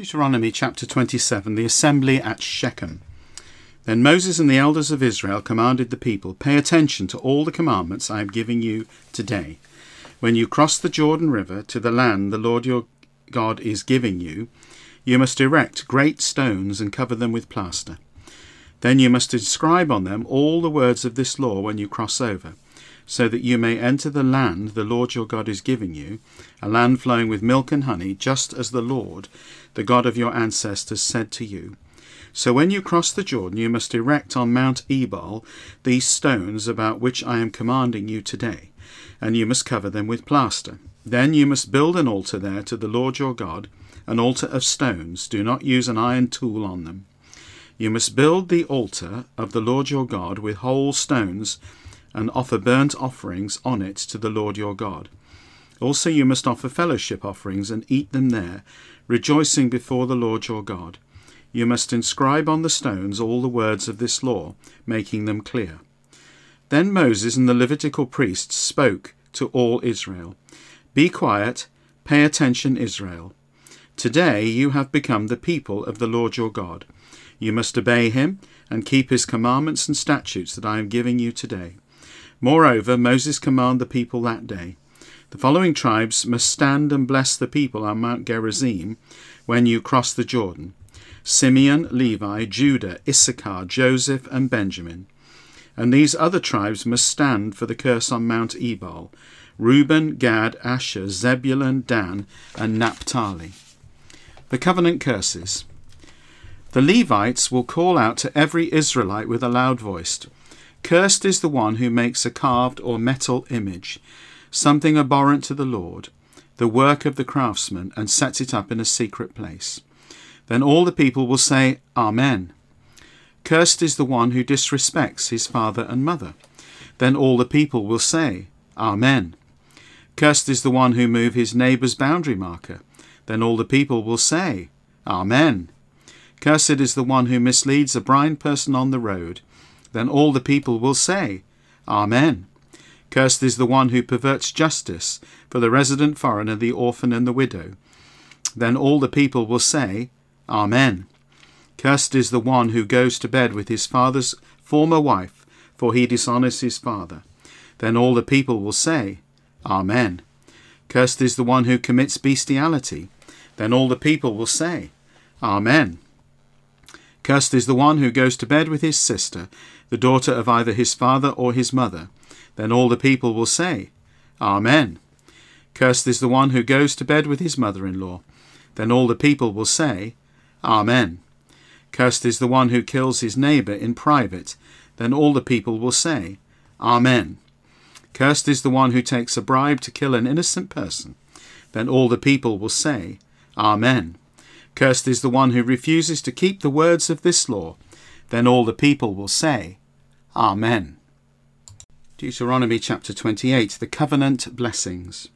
Deuteronomy chapter 27, the assembly at Shechem. Then Moses and the elders of Israel commanded the people, Pay attention to all the commandments I am giving you today. When you cross the Jordan River to the land the Lord your God is giving you, you must erect great stones and cover them with plaster. Then you must inscribe on them all the words of this law when you cross over, so that you may enter the land the Lord your God is giving you, a land flowing with milk and honey, just as the Lord, the God of your ancestors, said to you. So when you cross the Jordan, you must erect on Mount Ebal these stones about which I am commanding you today, and you must cover them with plaster. Then you must build an altar there to the Lord your God, an altar of stones. Do not use an iron tool on them. You must build the altar of the Lord your God with whole stones and offer burnt offerings on it to the Lord your God. Also, you must offer fellowship offerings and eat them there, rejoicing before the Lord your God. You must inscribe on the stones all the words of this law, making them clear. Then Moses and the Levitical priests spoke to all Israel Be quiet, pay attention, Israel. Today you have become the people of the Lord your God. You must obey him and keep his commandments and statutes that I am giving you today. Moreover, Moses commanded the people that day The following tribes must stand and bless the people on Mount Gerizim when you cross the Jordan Simeon, Levi, Judah, Issachar, Joseph, and Benjamin. And these other tribes must stand for the curse on Mount Ebal Reuben, Gad, Asher, Zebulun, Dan, and Naphtali. The covenant curses. The Levites will call out to every Israelite with a loud voice Cursed is the one who makes a carved or metal image, something abhorrent to the Lord, the work of the craftsman, and sets it up in a secret place. Then all the people will say, Amen. Cursed is the one who disrespects his father and mother. Then all the people will say, Amen. Cursed is the one who moves his neighbour's boundary marker. Then all the people will say, Amen. Cursed is the one who misleads a blind person on the road. Then all the people will say, Amen. Cursed is the one who perverts justice for the resident foreigner, the orphan, and the widow. Then all the people will say, Amen. Cursed is the one who goes to bed with his father's former wife, for he dishonours his father. Then all the people will say, Amen. Cursed is the one who commits bestiality. Then all the people will say, Amen. Cursed is the one who goes to bed with his sister, the daughter of either his father or his mother. Then all the people will say, Amen. Cursed is the one who goes to bed with his mother in law. Then all the people will say, Amen. Cursed is the one who kills his neighbour in private. Then all the people will say, Amen. Cursed is the one who takes a bribe to kill an innocent person. Then all the people will say, Amen. Cursed is the one who refuses to keep the words of this law. Then all the people will say, Amen. Deuteronomy chapter 28 The Covenant Blessings.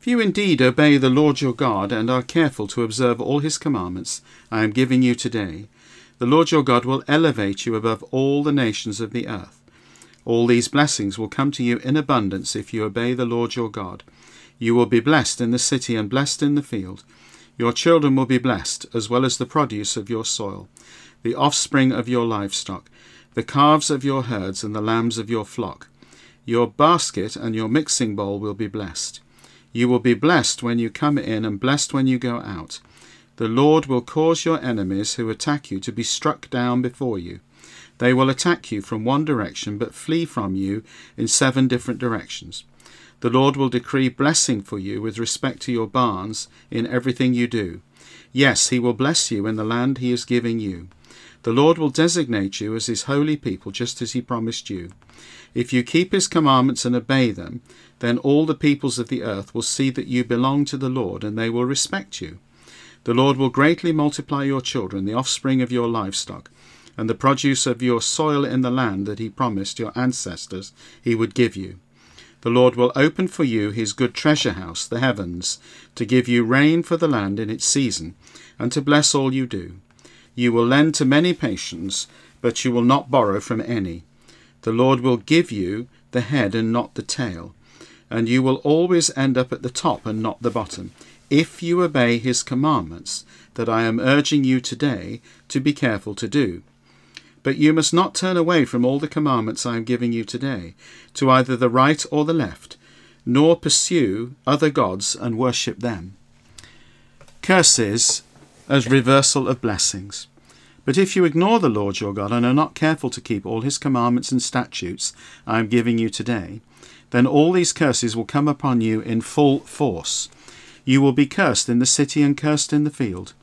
If you indeed obey the Lord your God and are careful to observe all his commandments I am giving you today, the Lord your God will elevate you above all the nations of the earth. All these blessings will come to you in abundance if you obey the Lord your God. You will be blessed in the city and blessed in the field. Your children will be blessed, as well as the produce of your soil, the offspring of your livestock, the calves of your herds, and the lambs of your flock. Your basket and your mixing bowl will be blessed. You will be blessed when you come in, and blessed when you go out. The Lord will cause your enemies who attack you to be struck down before you. They will attack you from one direction, but flee from you in seven different directions. The Lord will decree blessing for you with respect to your barns in everything you do. Yes, he will bless you in the land he is giving you. The Lord will designate you as his holy people, just as he promised you. If you keep his commandments and obey them, then all the peoples of the earth will see that you belong to the Lord, and they will respect you. The Lord will greatly multiply your children, the offspring of your livestock, and the produce of your soil in the land that he promised your ancestors he would give you. The Lord will open for you his good treasure house, the heavens, to give you rain for the land in its season, and to bless all you do. You will lend to many patients, but you will not borrow from any. The Lord will give you the head and not the tail, and you will always end up at the top and not the bottom. if you obey his commandments that I am urging you today to be careful to do. But you must not turn away from all the commandments I am giving you today, to either the right or the left, nor pursue other gods and worship them. Curses as reversal of blessings. But if you ignore the Lord your God and are not careful to keep all his commandments and statutes I am giving you today, then all these curses will come upon you in full force. You will be cursed in the city and cursed in the field.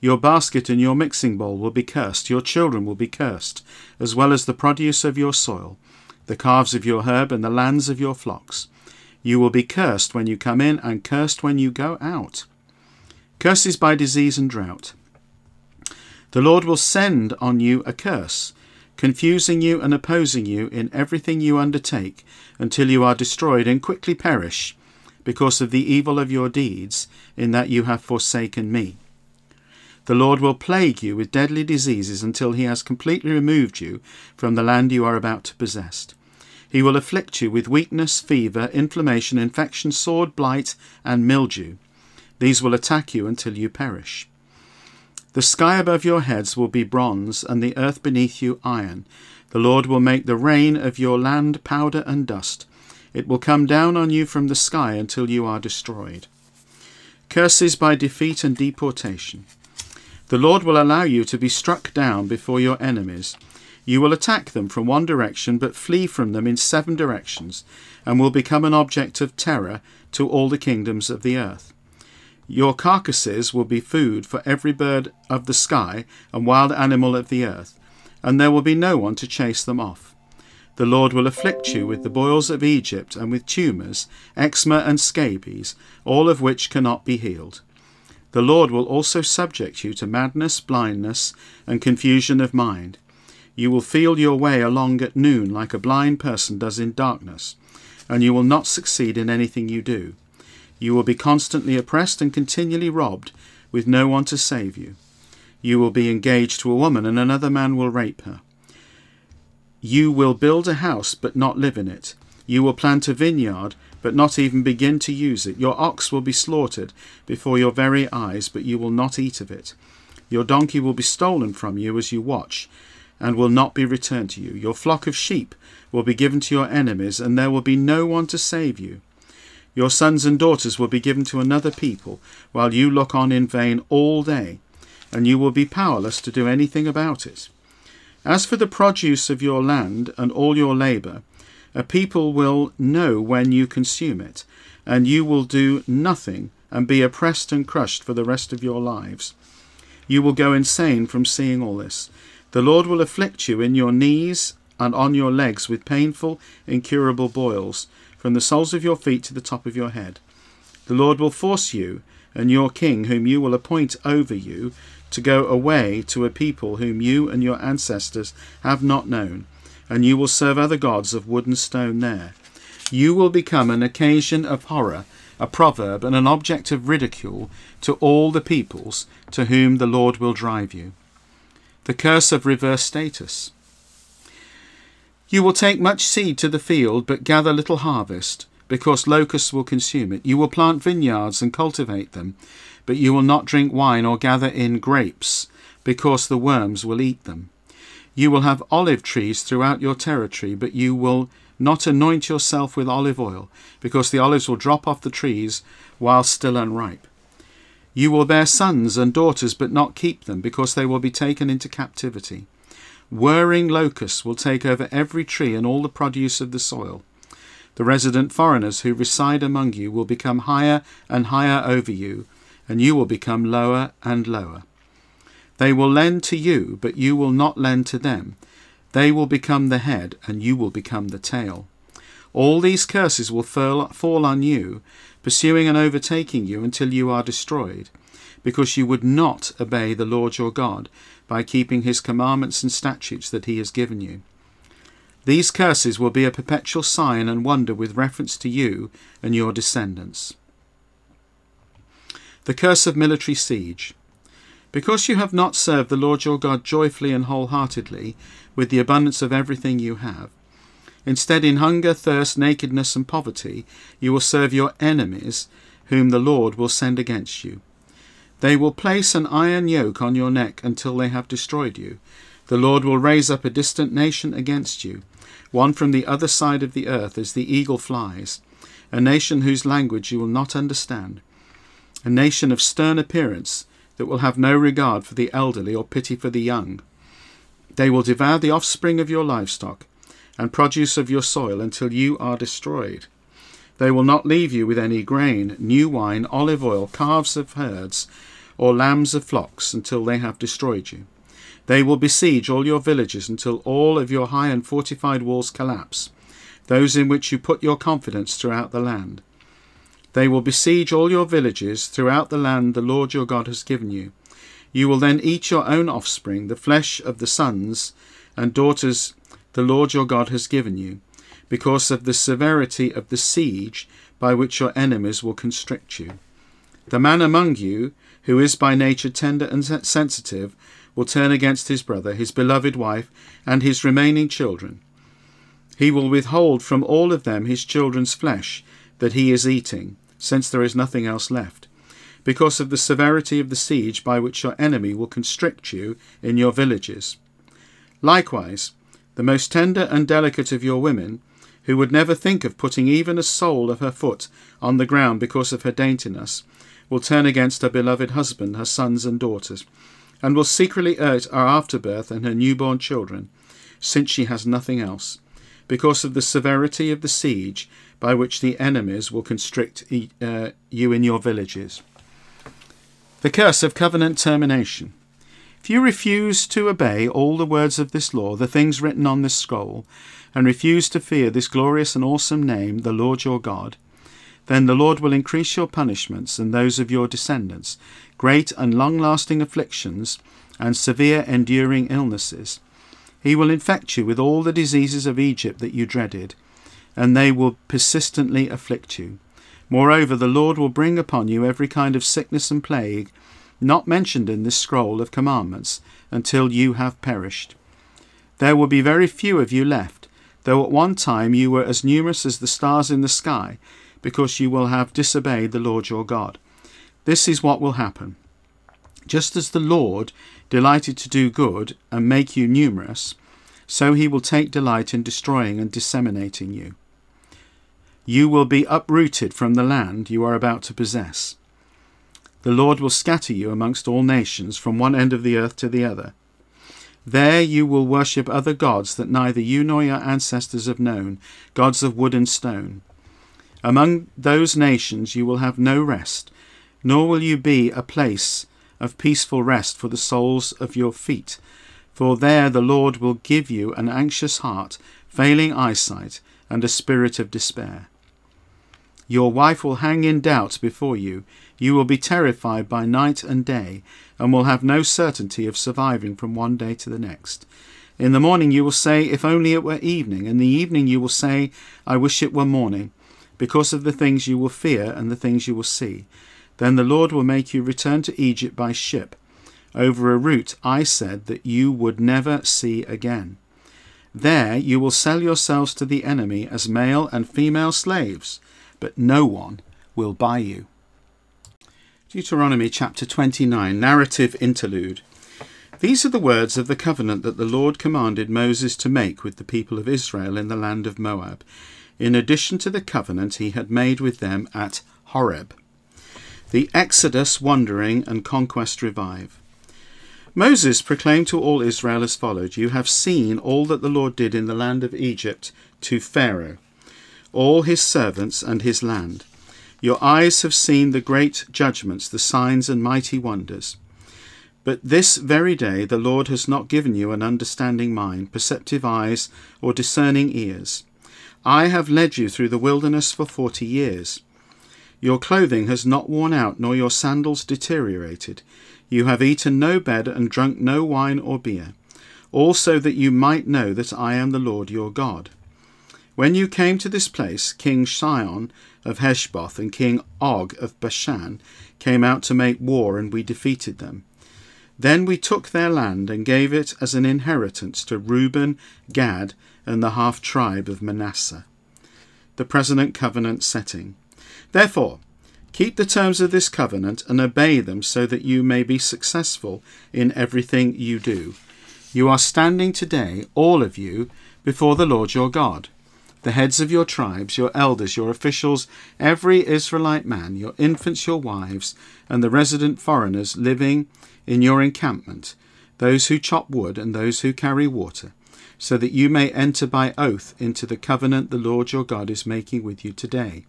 Your basket and your mixing bowl will be cursed, your children will be cursed, as well as the produce of your soil, the calves of your herb, and the lands of your flocks. You will be cursed when you come in, and cursed when you go out. Curses by disease and drought. The Lord will send on you a curse, confusing you and opposing you in everything you undertake, until you are destroyed and quickly perish, because of the evil of your deeds, in that you have forsaken me. The Lord will plague you with deadly diseases until he has completely removed you from the land you are about to possess. He will afflict you with weakness, fever, inflammation, infection, sword, blight, and mildew. These will attack you until you perish. The sky above your heads will be bronze, and the earth beneath you iron. The Lord will make the rain of your land powder and dust. It will come down on you from the sky until you are destroyed. Curses by defeat and deportation. The Lord will allow you to be struck down before your enemies. You will attack them from one direction, but flee from them in seven directions, and will become an object of terror to all the kingdoms of the earth. Your carcasses will be food for every bird of the sky and wild animal of the earth, and there will be no one to chase them off. The Lord will afflict you with the boils of Egypt and with tumours, eczema, and scabies, all of which cannot be healed. The Lord will also subject you to madness, blindness, and confusion of mind. You will feel your way along at noon like a blind person does in darkness, and you will not succeed in anything you do. You will be constantly oppressed and continually robbed, with no one to save you. You will be engaged to a woman, and another man will rape her. You will build a house, but not live in it. You will plant a vineyard, but not even begin to use it. Your ox will be slaughtered before your very eyes, but you will not eat of it. Your donkey will be stolen from you as you watch, and will not be returned to you. Your flock of sheep will be given to your enemies, and there will be no one to save you. Your sons and daughters will be given to another people, while you look on in vain all day, and you will be powerless to do anything about it. As for the produce of your land and all your labour, a people will know when you consume it, and you will do nothing and be oppressed and crushed for the rest of your lives. You will go insane from seeing all this. The Lord will afflict you in your knees and on your legs with painful, incurable boils, from the soles of your feet to the top of your head. The Lord will force you and your king, whom you will appoint over you, to go away to a people whom you and your ancestors have not known and you will serve other gods of wood and stone there. You will become an occasion of horror, a proverb, and an object of ridicule to all the peoples to whom the Lord will drive you. The curse of reverse status. You will take much seed to the field, but gather little harvest, because locusts will consume it. You will plant vineyards and cultivate them, but you will not drink wine or gather in grapes, because the worms will eat them. You will have olive trees throughout your territory, but you will not anoint yourself with olive oil, because the olives will drop off the trees while still unripe. You will bear sons and daughters, but not keep them, because they will be taken into captivity. Whirring locusts will take over every tree and all the produce of the soil. The resident foreigners who reside among you will become higher and higher over you, and you will become lower and lower. They will lend to you, but you will not lend to them. They will become the head, and you will become the tail. All these curses will fall on you, pursuing and overtaking you until you are destroyed, because you would not obey the Lord your God by keeping his commandments and statutes that he has given you. These curses will be a perpetual sign and wonder with reference to you and your descendants. The curse of military siege. Because you have not served the Lord your God joyfully and wholeheartedly, with the abundance of everything you have, instead, in hunger, thirst, nakedness, and poverty, you will serve your enemies, whom the Lord will send against you. They will place an iron yoke on your neck until they have destroyed you. The Lord will raise up a distant nation against you, one from the other side of the earth as the eagle flies, a nation whose language you will not understand, a nation of stern appearance that will have no regard for the elderly or pity for the young. They will devour the offspring of your livestock and produce of your soil until you are destroyed. They will not leave you with any grain, new wine, olive oil, calves of herds, or lambs of flocks until they have destroyed you. They will besiege all your villages until all of your high and fortified walls collapse, those in which you put your confidence throughout the land. They will besiege all your villages throughout the land the Lord your God has given you. You will then eat your own offspring, the flesh of the sons and daughters the Lord your God has given you, because of the severity of the siege by which your enemies will constrict you. The man among you, who is by nature tender and sensitive, will turn against his brother, his beloved wife, and his remaining children. He will withhold from all of them his children's flesh that he is eating, since there is nothing else left, because of the severity of the siege by which your enemy will constrict you in your villages. Likewise, the most tender and delicate of your women, who would never think of putting even a sole of her foot on the ground because of her daintiness, will turn against her beloved husband, her sons and daughters, and will secretly hurt her afterbirth and her newborn children, since she has nothing else, because of the severity of the siege by which the enemies will constrict uh, you in your villages. The curse of covenant termination. If you refuse to obey all the words of this law, the things written on this scroll, and refuse to fear this glorious and awesome name, the Lord your God, then the Lord will increase your punishments and those of your descendants, great and long lasting afflictions, and severe enduring illnesses. He will infect you with all the diseases of Egypt that you dreaded, and they will persistently afflict you. Moreover, the Lord will bring upon you every kind of sickness and plague, not mentioned in this scroll of commandments, until you have perished. There will be very few of you left, though at one time you were as numerous as the stars in the sky, because you will have disobeyed the Lord your God. This is what will happen. Just as the Lord delighted to do good and make you numerous, so he will take delight in destroying and disseminating you. You will be uprooted from the land you are about to possess. The Lord will scatter you amongst all nations from one end of the earth to the other. There you will worship other gods that neither you nor your ancestors have known, gods of wood and stone. Among those nations you will have no rest, nor will you be a place of peaceful rest for the soles of your feet, for there the Lord will give you an anxious heart, failing eyesight, and a spirit of despair. Your wife will hang in doubt before you. You will be terrified by night and day, and will have no certainty of surviving from one day to the next. In the morning you will say, If only it were evening. In the evening you will say, I wish it were morning, because of the things you will fear and the things you will see. Then the Lord will make you return to Egypt by ship, over a route I said that you would never see again. There you will sell yourselves to the enemy as male and female slaves but no one will buy you. Deuteronomy chapter 29, narrative interlude. These are the words of the covenant that the Lord commanded Moses to make with the people of Israel in the land of Moab, in addition to the covenant he had made with them at Horeb. The Exodus, wandering, and conquest revive. Moses proclaimed to all Israel as follows You have seen all that the Lord did in the land of Egypt to Pharaoh all his servants and his land. Your eyes have seen the great judgments, the signs and mighty wonders. But this very day the Lord has not given you an understanding mind, perceptive eyes, or discerning ears. I have led you through the wilderness for forty years. Your clothing has not worn out, nor your sandals deteriorated. You have eaten no bread and drunk no wine or beer, also that you might know that I am the Lord your God. When you came to this place, King Sihon of Heshbon and King Og of Bashan came out to make war, and we defeated them. Then we took their land and gave it as an inheritance to Reuben, Gad, and the half tribe of Manasseh. The Present Covenant setting. Therefore, Keep the terms of this covenant and obey them so that you may be successful in everything you do. You are standing today, all of you, before the Lord your God. The heads of your tribes, your elders, your officials, every Israelite man, your infants, your wives, and the resident foreigners living in your encampment, those who chop wood and those who carry water, so that you may enter by oath into the covenant the Lord your God is making with you today.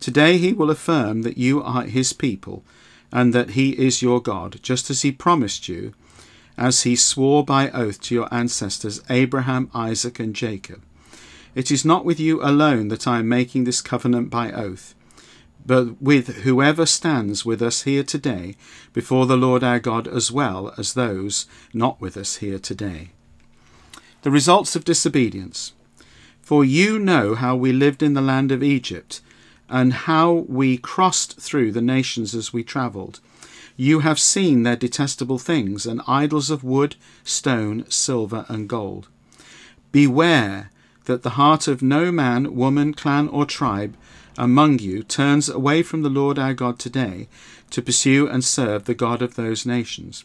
Today he will affirm that you are his people, and that he is your God, just as he promised you, as he swore by oath to your ancestors Abraham, Isaac, and Jacob. It is not with you alone that I am making this covenant by oath, but with whoever stands with us here today before the Lord our God, as well as those not with us here today. The results of disobedience. For you know how we lived in the land of Egypt, and how we crossed through the nations as we travelled. You have seen their detestable things, and idols of wood, stone, silver, and gold. Beware that the heart of no man, woman, clan, or tribe among you turns away from the Lord our God today to pursue and serve the God of those nations.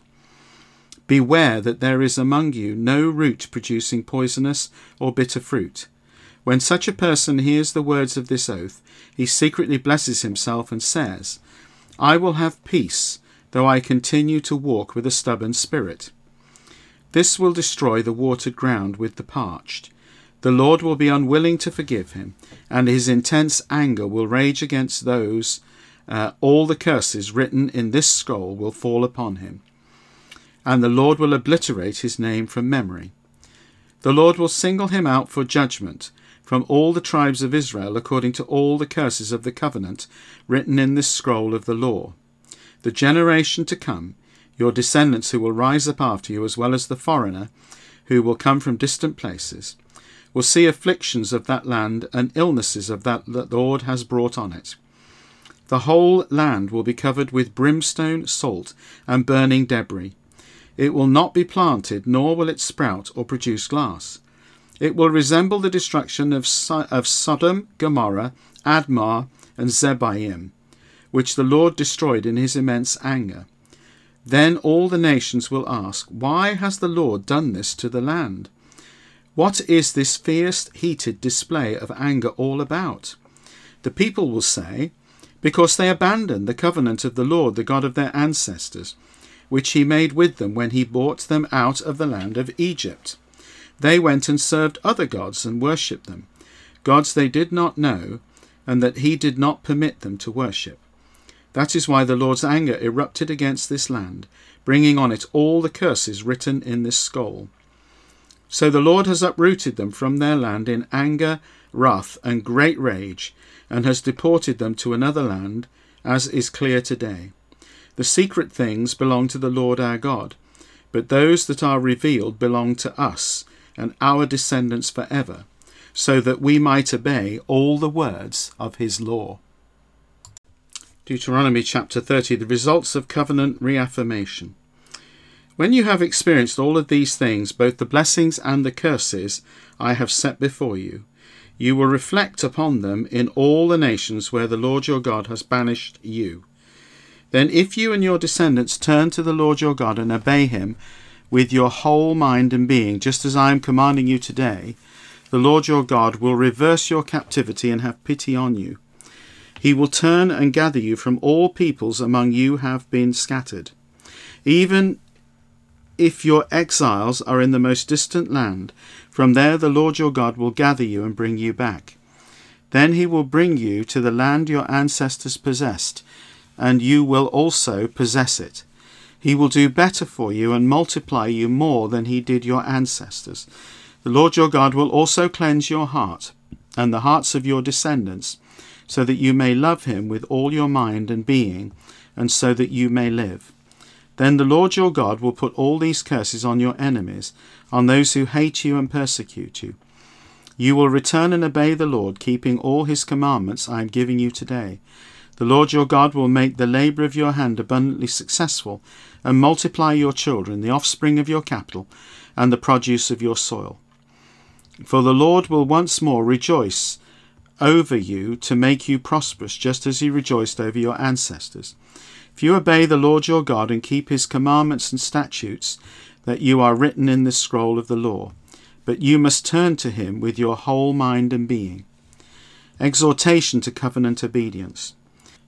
Beware that there is among you no root producing poisonous or bitter fruit. When such a person hears the words of this oath, he secretly blesses himself and says, I will have peace, though I continue to walk with a stubborn spirit. This will destroy the watered ground with the parched. The Lord will be unwilling to forgive him, and his intense anger will rage against those. Uh, all the curses written in this scroll will fall upon him, and the Lord will obliterate his name from memory. The Lord will single him out for judgment from all the tribes of Israel according to all the curses of the covenant written in this scroll of the law. The generation to come, your descendants who will rise up after you, as well as the foreigner who will come from distant places, will see afflictions of that land and illnesses of that that the Lord has brought on it. The whole land will be covered with brimstone, salt, and burning debris. It will not be planted, nor will it sprout or produce glass. It will resemble the destruction of, so- of Sodom, Gomorrah, Admah, and Zeboim, which the Lord destroyed in his immense anger. Then all the nations will ask, Why has the Lord done this to the land? What is this fierce, heated display of anger all about? The people will say, Because they abandoned the covenant of the Lord, the God of their ancestors, which he made with them when he brought them out of the land of Egypt. They went and served other gods and worshipped them, gods they did not know, and that he did not permit them to worship. That is why the Lord's anger erupted against this land, bringing on it all the curses written in this scroll. So the Lord has uprooted them from their land in anger, wrath, and great rage, and has deported them to another land, as is clear today. The secret things belong to the Lord our God, but those that are revealed belong to us and our descendants forever, so that we might obey all the words of his law. Deuteronomy chapter 30 The results of covenant reaffirmation. When you have experienced all of these things, both the blessings and the curses I have set before you, you will reflect upon them in all the nations where the Lord your God has banished you. Then, if you and your descendants turn to the Lord your God and obey him with your whole mind and being, just as I am commanding you today, the Lord your God will reverse your captivity and have pity on you. He will turn and gather you from all peoples among you have been scattered. Even if your exiles are in the most distant land, from there the Lord your God will gather you and bring you back. Then he will bring you to the land your ancestors possessed, and you will also possess it. He will do better for you and multiply you more than he did your ancestors. The Lord your God will also cleanse your heart and the hearts of your descendants, so that you may love him with all your mind and being, and so that you may live. Then the Lord your God will put all these curses on your enemies, on those who hate you and persecute you. You will return and obey the Lord, keeping all his commandments I am giving you today. The Lord your God will make the labour of your hand abundantly successful, and multiply your children, the offspring of your capital, and the produce of your soil. For the Lord will once more rejoice over you to make you prosperous, just as he rejoiced over your ancestors. If you obey the Lord your God and keep his commandments and statutes that you are written in the scroll of the law, but you must turn to him with your whole mind and being. Exhortation to covenant obedience.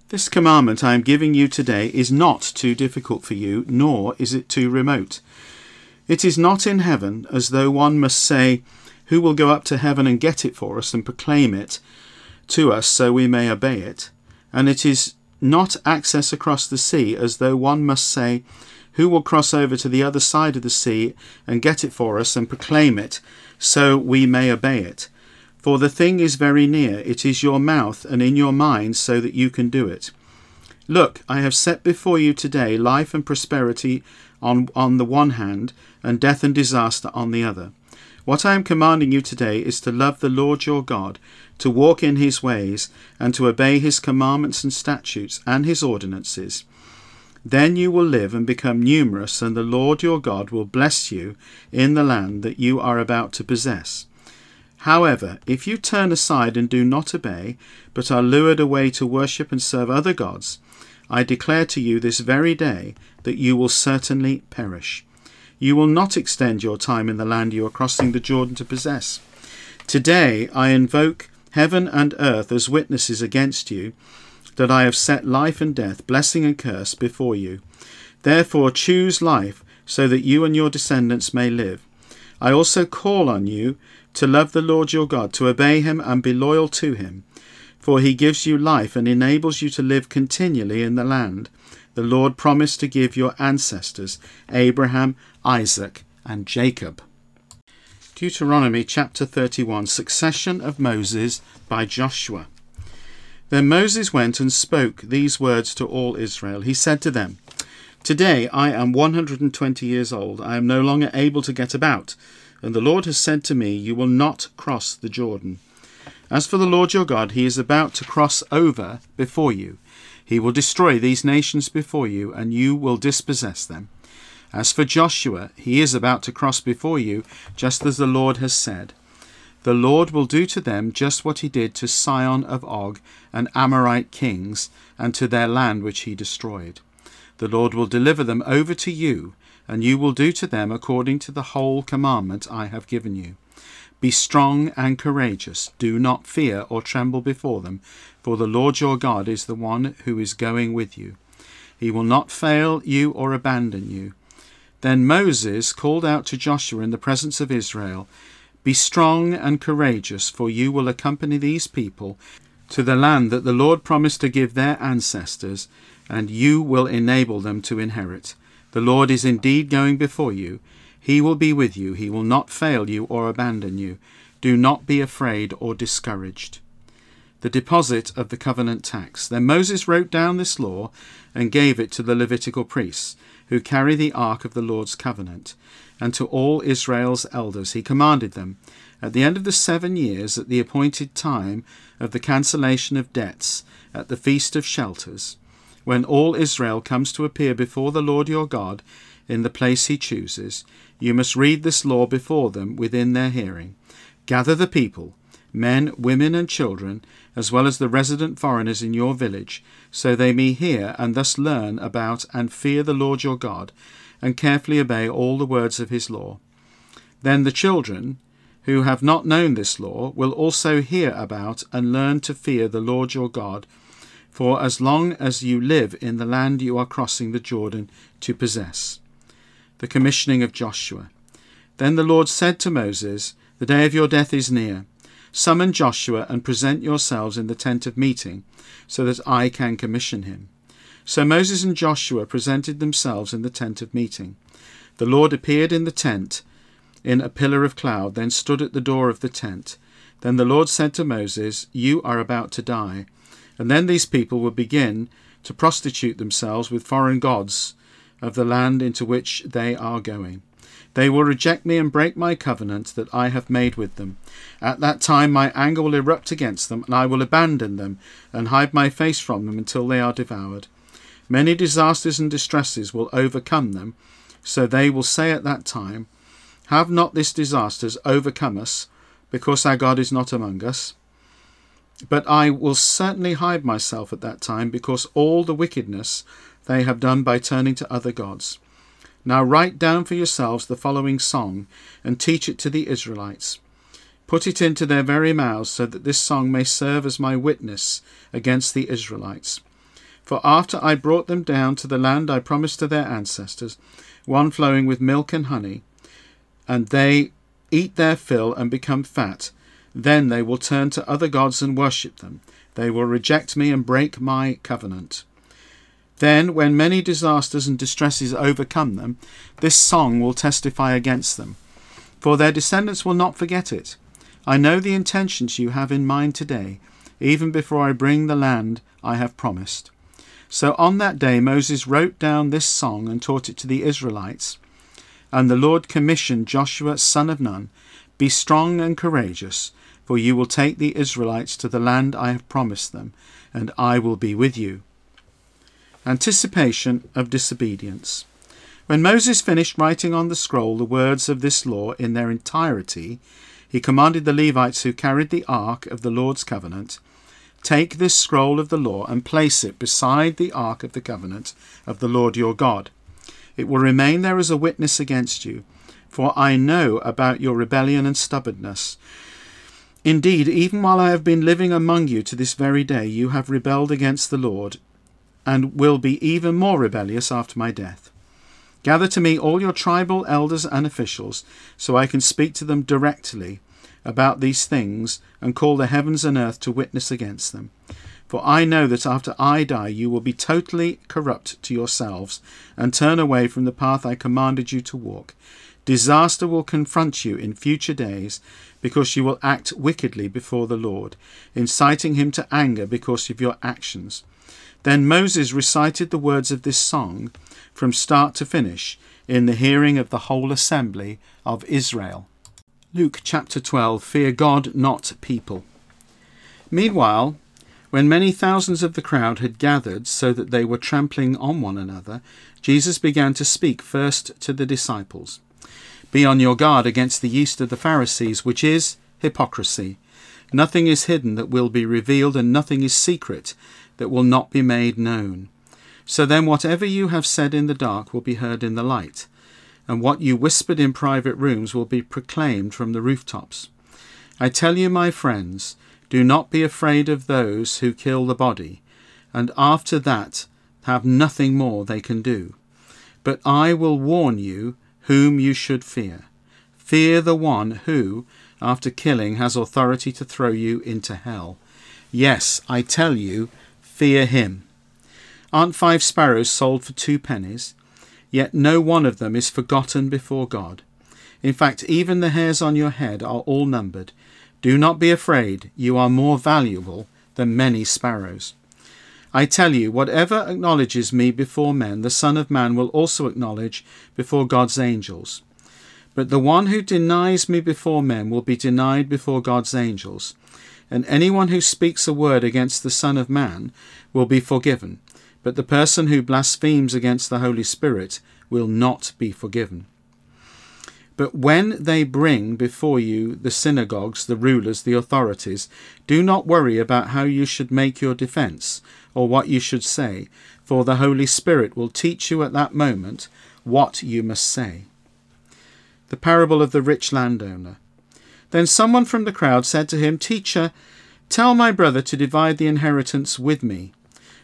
This commandment I am giving you today is not too difficult for you, nor is it too remote. It is not in heaven, as though one must say, Who will go up to heaven and get it for us and proclaim it to us so we may obey it? And it is not access across the sea, as though one must say, Who will cross over to the other side of the sea and get it for us and proclaim it so we may obey it? For the thing is very near, it is your mouth and in your mind, so that you can do it. Look, I have set before you today life and prosperity on, on the one hand, and death and disaster on the other. What I am commanding you today is to love the Lord your God, to walk in his ways, and to obey his commandments and statutes and his ordinances. Then you will live and become numerous, and the Lord your God will bless you in the land that you are about to possess. However, if you turn aside and do not obey, but are lured away to worship and serve other gods, I declare to you this very day that you will certainly perish. You will not extend your time in the land you are crossing the Jordan to possess. Today I invoke heaven and earth as witnesses against you that I have set life and death, blessing and curse before you. Therefore choose life so that you and your descendants may live. I also call on you to love the Lord your God, to obey him and be loyal to him. For he gives you life and enables you to live continually in the land the Lord promised to give your ancestors, Abraham, Isaac, and Jacob. Deuteronomy chapter 31 Succession of Moses by Joshua. Then Moses went and spoke these words to all Israel. He said to them, Today I am 120 years old. I am no longer able to get about and the Lord has said to me, You will not cross the Jordan. As for the Lord your God, he is about to cross over before you. He will destroy these nations before you, and you will dispossess them. As for Joshua, he is about to cross before you, just as the Lord has said. The Lord will do to them just what he did to Sihon of Og and Amorite kings, and to their land which he destroyed. The Lord will deliver them over to you, and you will do to them according to the whole commandment I have given you. Be strong and courageous. Do not fear or tremble before them, for the Lord your God is the one who is going with you. He will not fail you or abandon you. Then Moses called out to Joshua in the presence of Israel Be strong and courageous, for you will accompany these people to the land that the Lord promised to give their ancestors, and you will enable them to inherit. The Lord is indeed going before you. He will be with you. He will not fail you or abandon you. Do not be afraid or discouraged. The deposit of the covenant tax. Then Moses wrote down this law and gave it to the Levitical priests, who carry the ark of the Lord's covenant, and to all Israel's elders. He commanded them, at the end of the seven years, at the appointed time of the cancellation of debts, at the feast of shelters, when all Israel comes to appear before the Lord your God in the place he chooses, you must read this law before them within their hearing. Gather the people, men, women, and children, as well as the resident foreigners in your village, so they may hear and thus learn about and fear the Lord your God, and carefully obey all the words of his law. Then the children, who have not known this law, will also hear about and learn to fear the Lord your God for as long as you live in the land you are crossing the Jordan to possess. The commissioning of Joshua. Then the Lord said to Moses, The day of your death is near. Summon Joshua and present yourselves in the tent of meeting, so that I can commission him. So Moses and Joshua presented themselves in the tent of meeting. The Lord appeared in the tent in a pillar of cloud, then stood at the door of the tent. Then the Lord said to Moses, You are about to die and then these people will begin to prostitute themselves with foreign gods of the land into which they are going. They will reject me and break my covenant that I have made with them. At that time my anger will erupt against them, and I will abandon them and hide my face from them until they are devoured. Many disasters and distresses will overcome them, so they will say at that time, Have not these disasters overcome us, because our God is not among us? But I will certainly hide myself at that time, because all the wickedness they have done by turning to other gods. Now write down for yourselves the following song, and teach it to the Israelites. Put it into their very mouths, so that this song may serve as my witness against the Israelites. For after I brought them down to the land I promised to their ancestors, one flowing with milk and honey, and they eat their fill and become fat, then they will turn to other gods and worship them. They will reject me and break my covenant. Then, when many disasters and distresses overcome them, this song will testify against them, for their descendants will not forget it. I know the intentions you have in mind today, even before I bring the land I have promised. So on that day Moses wrote down this song and taught it to the Israelites. And the Lord commissioned Joshua son of Nun, Be strong and courageous, for you will take the Israelites to the land I have promised them, and I will be with you. Anticipation of disobedience. When Moses finished writing on the scroll the words of this law in their entirety, he commanded the Levites who carried the ark of the Lord's covenant Take this scroll of the law and place it beside the ark of the covenant of the Lord your God. It will remain there as a witness against you, for I know about your rebellion and stubbornness. Indeed, even while I have been living among you to this very day, you have rebelled against the Lord, and will be even more rebellious after my death. Gather to me all your tribal elders and officials, so I can speak to them directly about these things and call the heavens and earth to witness against them. For I know that after I die you will be totally corrupt to yourselves and turn away from the path I commanded you to walk. Disaster will confront you in future days because you will act wickedly before the Lord, inciting him to anger because of your actions. Then Moses recited the words of this song from start to finish in the hearing of the whole assembly of Israel. Luke chapter 12 Fear God, not people. Meanwhile, when many thousands of the crowd had gathered so that they were trampling on one another, Jesus began to speak first to the disciples Be on your guard against the yeast of the Pharisees, which is hypocrisy. Nothing is hidden that will be revealed, and nothing is secret that will not be made known. So then, whatever you have said in the dark will be heard in the light and what you whispered in private rooms will be proclaimed from the rooftops. I tell you, my friends, do not be afraid of those who kill the body, and after that have nothing more they can do. But I will warn you whom you should fear. Fear the one who, after killing, has authority to throw you into hell. Yes, I tell you, fear him. Aren't five sparrows sold for two pennies? Yet no one of them is forgotten before God. In fact, even the hairs on your head are all numbered. Do not be afraid, you are more valuable than many sparrows. I tell you, whatever acknowledges me before men, the Son of Man will also acknowledge before God's angels. But the one who denies me before men will be denied before God's angels. And anyone who speaks a word against the Son of Man will be forgiven, but the person who blasphemes against the Holy Spirit will not be forgiven. But when they bring before you the synagogues, the rulers, the authorities, do not worry about how you should make your defense or what you should say, for the Holy Spirit will teach you at that moment what you must say. The parable of the rich landowner. Then someone from the crowd said to him, Teacher, tell my brother to divide the inheritance with me.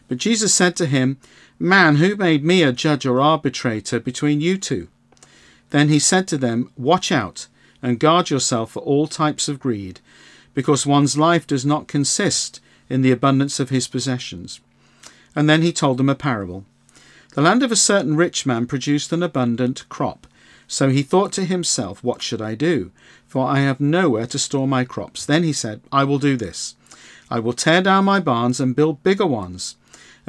But Jesus said to him, Man, who made me a judge or arbitrator between you two? Then he said to them, Watch out and guard yourself for all types of greed, because one's life does not consist in the abundance of his possessions. And then he told them a parable. The land of a certain rich man produced an abundant crop. So he thought to himself, What should I do? For I have nowhere to store my crops. Then he said, I will do this. I will tear down my barns and build bigger ones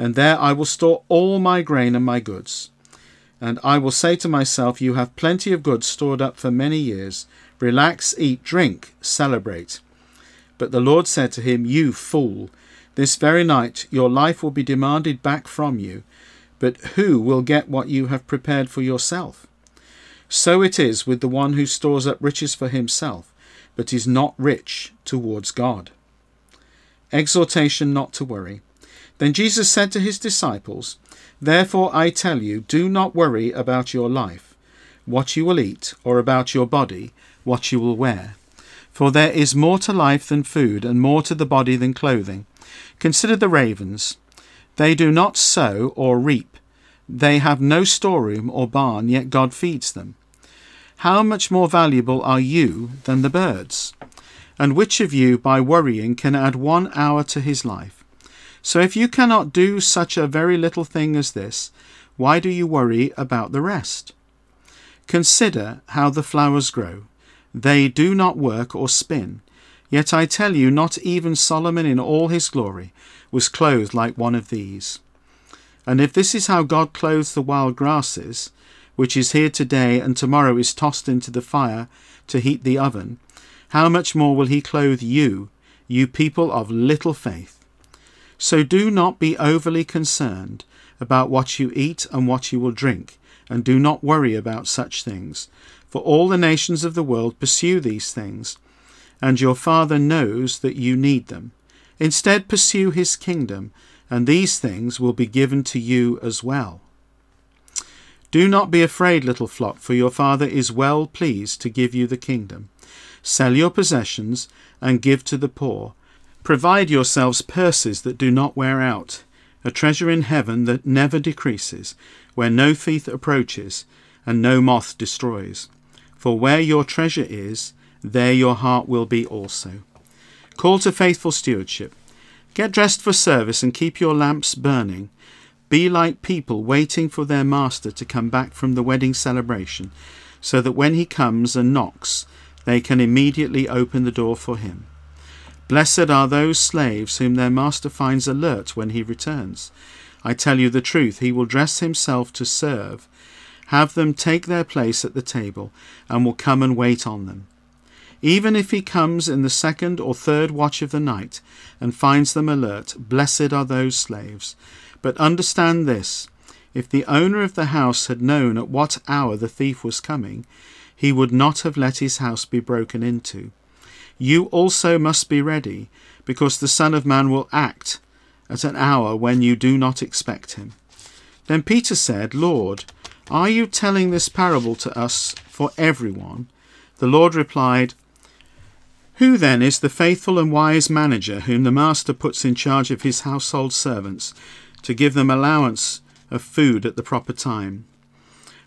and there I will store all my grain and my goods. And I will say to myself, You have plenty of goods stored up for many years. Relax, eat, drink, celebrate. But the Lord said to him, You fool, this very night your life will be demanded back from you. But who will get what you have prepared for yourself? So it is with the one who stores up riches for himself, but is not rich towards God. exhortation not to worry. Then Jesus said to his disciples, Therefore I tell you, do not worry about your life, what you will eat, or about your body, what you will wear. For there is more to life than food, and more to the body than clothing. Consider the ravens. They do not sow or reap. They have no storeroom or barn, yet God feeds them. How much more valuable are you than the birds? And which of you, by worrying, can add one hour to his life? So if you cannot do such a very little thing as this, why do you worry about the rest? Consider how the flowers grow. They do not work or spin. Yet I tell you, not even Solomon in all his glory was clothed like one of these. And if this is how God clothes the wild grasses, which is here today and tomorrow is tossed into the fire to heat the oven, how much more will he clothe you, you people of little faith? So do not be overly concerned about what you eat and what you will drink, and do not worry about such things, for all the nations of the world pursue these things, and your Father knows that you need them. Instead, pursue his kingdom, and these things will be given to you as well. Do not be afraid, little flock, for your Father is well pleased to give you the kingdom. Sell your possessions and give to the poor. Provide yourselves purses that do not wear out, a treasure in heaven that never decreases, where no thief approaches and no moth destroys. For where your treasure is, there your heart will be also. Call to faithful stewardship. Get dressed for service and keep your lamps burning. Be like people waiting for their master to come back from the wedding celebration, so that when he comes and knocks, they can immediately open the door for him. Blessed are those slaves whom their master finds alert when he returns. I tell you the truth, he will dress himself to serve, have them take their place at the table, and will come and wait on them. Even if he comes in the second or third watch of the night and finds them alert, blessed are those slaves. But understand this if the owner of the house had known at what hour the thief was coming, he would not have let his house be broken into. You also must be ready, because the Son of Man will act at an hour when you do not expect him. Then Peter said, Lord, are you telling this parable to us for everyone? The Lord replied, Who then is the faithful and wise manager whom the master puts in charge of his household servants? To give them allowance of food at the proper time.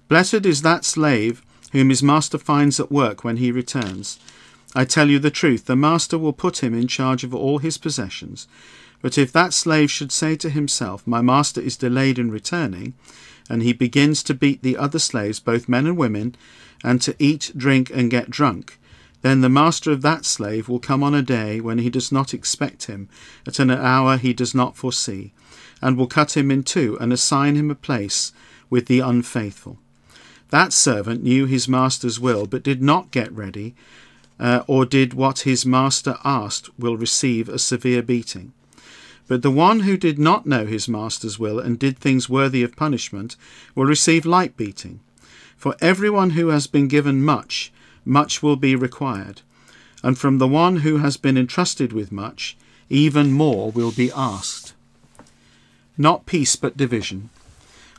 Blessed is that slave whom his master finds at work when he returns. I tell you the truth, the master will put him in charge of all his possessions. But if that slave should say to himself, My master is delayed in returning, and he begins to beat the other slaves, both men and women, and to eat, drink, and get drunk, then the master of that slave will come on a day when he does not expect him, at an hour he does not foresee, and will cut him in two and assign him a place with the unfaithful. That servant knew his master's will, but did not get ready, uh, or did what his master asked, will receive a severe beating. But the one who did not know his master's will and did things worthy of punishment will receive light beating. For everyone who has been given much, much will be required, and from the one who has been entrusted with much, even more will be asked not peace but division.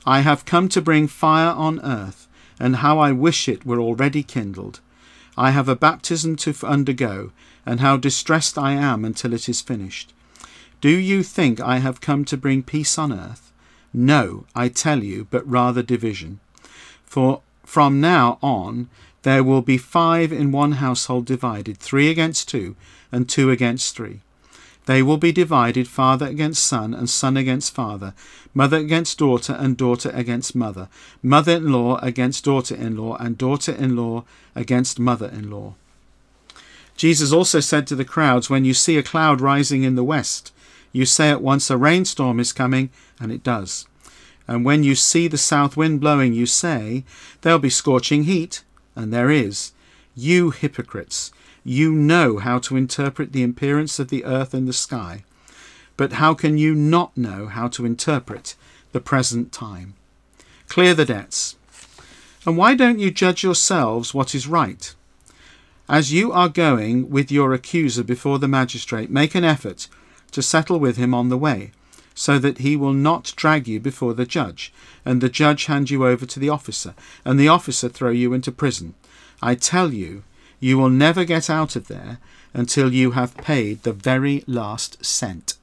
I have come to bring fire on earth, and how I wish it were already kindled. I have a baptism to undergo, and how distressed I am until it is finished. Do you think I have come to bring peace on earth? No, I tell you, but rather division. For from now on there will be five in one household divided, three against two, and two against three. They will be divided father against son, and son against father, mother against daughter, and daughter against mother, mother in law against daughter in law, and daughter in law against mother in law. Jesus also said to the crowds, When you see a cloud rising in the west, you say at once, A rainstorm is coming, and it does. And when you see the south wind blowing, you say, There'll be scorching heat, and there is. You hypocrites! You know how to interpret the appearance of the earth and the sky, but how can you not know how to interpret the present time? Clear the debts. And why don't you judge yourselves what is right? As you are going with your accuser before the magistrate, make an effort to settle with him on the way, so that he will not drag you before the judge, and the judge hand you over to the officer, and the officer throw you into prison. I tell you, you will never get out of there until you have paid the very last cent.